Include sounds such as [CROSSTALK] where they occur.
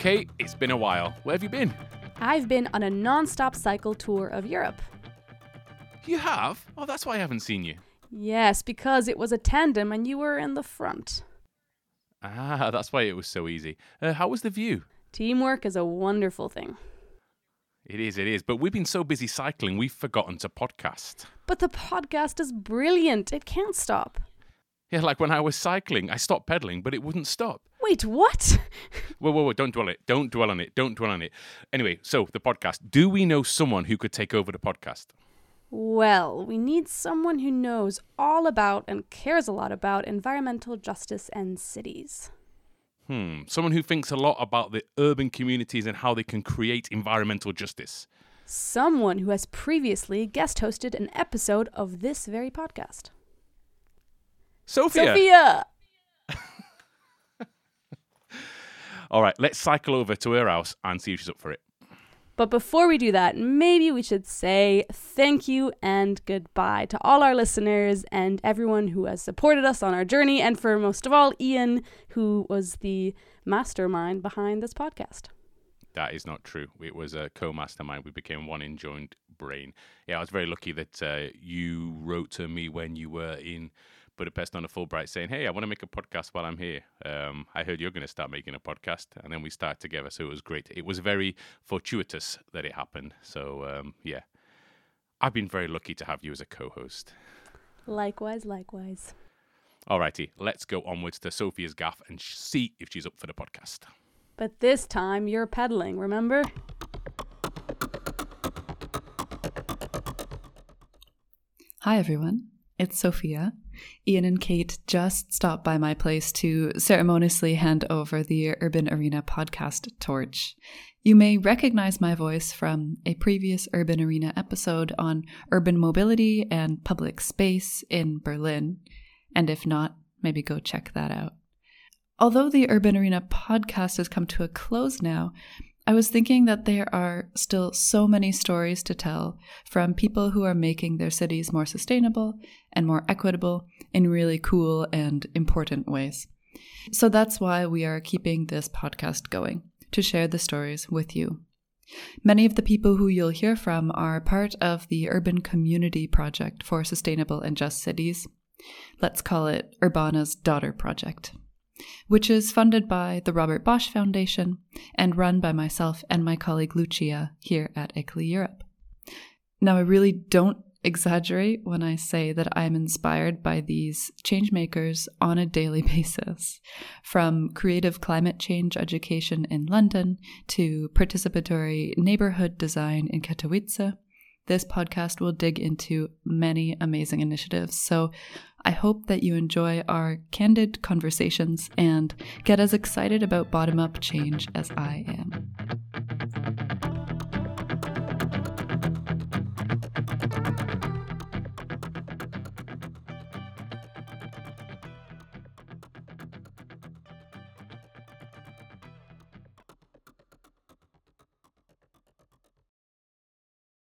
Kate, it's been a while. Where have you been? I've been on a non stop cycle tour of Europe. You have? Oh, that's why I haven't seen you. Yes, because it was a tandem and you were in the front. Ah, [LAUGHS] that's why it was so easy. Uh, how was the view? Teamwork is a wonderful thing. It is, it is. But we've been so busy cycling, we've forgotten to podcast. But the podcast is brilliant. It can't stop. Yeah, like when I was cycling, I stopped pedaling, but it wouldn't stop. Wait, what? [LAUGHS] Whoa, whoa, whoa, don't dwell it. Don't dwell on it. Don't dwell on it. Anyway, so the podcast. Do we know someone who could take over the podcast? Well, we need someone who knows all about and cares a lot about environmental justice and cities. Hmm, someone who thinks a lot about the urban communities and how they can create environmental justice. Someone who has previously guest hosted an episode of this very podcast. Sophia. Sophia! [LAUGHS] All right, let's cycle over to her house and see if she's up for it. But before we do that, maybe we should say thank you and goodbye to all our listeners and everyone who has supported us on our journey, and for most of all, Ian, who was the mastermind behind this podcast. That is not true. It was a co mastermind. We became one in joint brain. Yeah, I was very lucky that uh, you wrote to me when you were in Budapest on a Fulbright saying, Hey, I want to make a podcast while I'm here. Um, I heard you're going to start making a podcast. And then we started together. So it was great. It was very fortuitous that it happened. So, um, yeah, I've been very lucky to have you as a co host. Likewise, likewise. Alrighty, let's go onwards to Sophia's gaff and see if she's up for the podcast. But this time you're pedaling, remember? Hi, everyone. It's Sophia. Ian and Kate just stopped by my place to ceremoniously hand over the Urban Arena podcast torch. You may recognize my voice from a previous Urban Arena episode on urban mobility and public space in Berlin. And if not, maybe go check that out. Although the Urban Arena podcast has come to a close now, I was thinking that there are still so many stories to tell from people who are making their cities more sustainable and more equitable in really cool and important ways. So that's why we are keeping this podcast going to share the stories with you. Many of the people who you'll hear from are part of the Urban Community Project for Sustainable and Just Cities. Let's call it Urban Arena's Daughter Project which is funded by the Robert Bosch Foundation and run by myself and my colleague Lucia here at ICLEI Europe. Now, I really don't exaggerate when I say that I'm inspired by these changemakers on a daily [LAUGHS] basis. From creative climate change education in London to participatory neighborhood design in Katowice, this podcast will dig into many amazing initiatives. So I hope that you enjoy our candid conversations and get as excited about bottom up change as I am.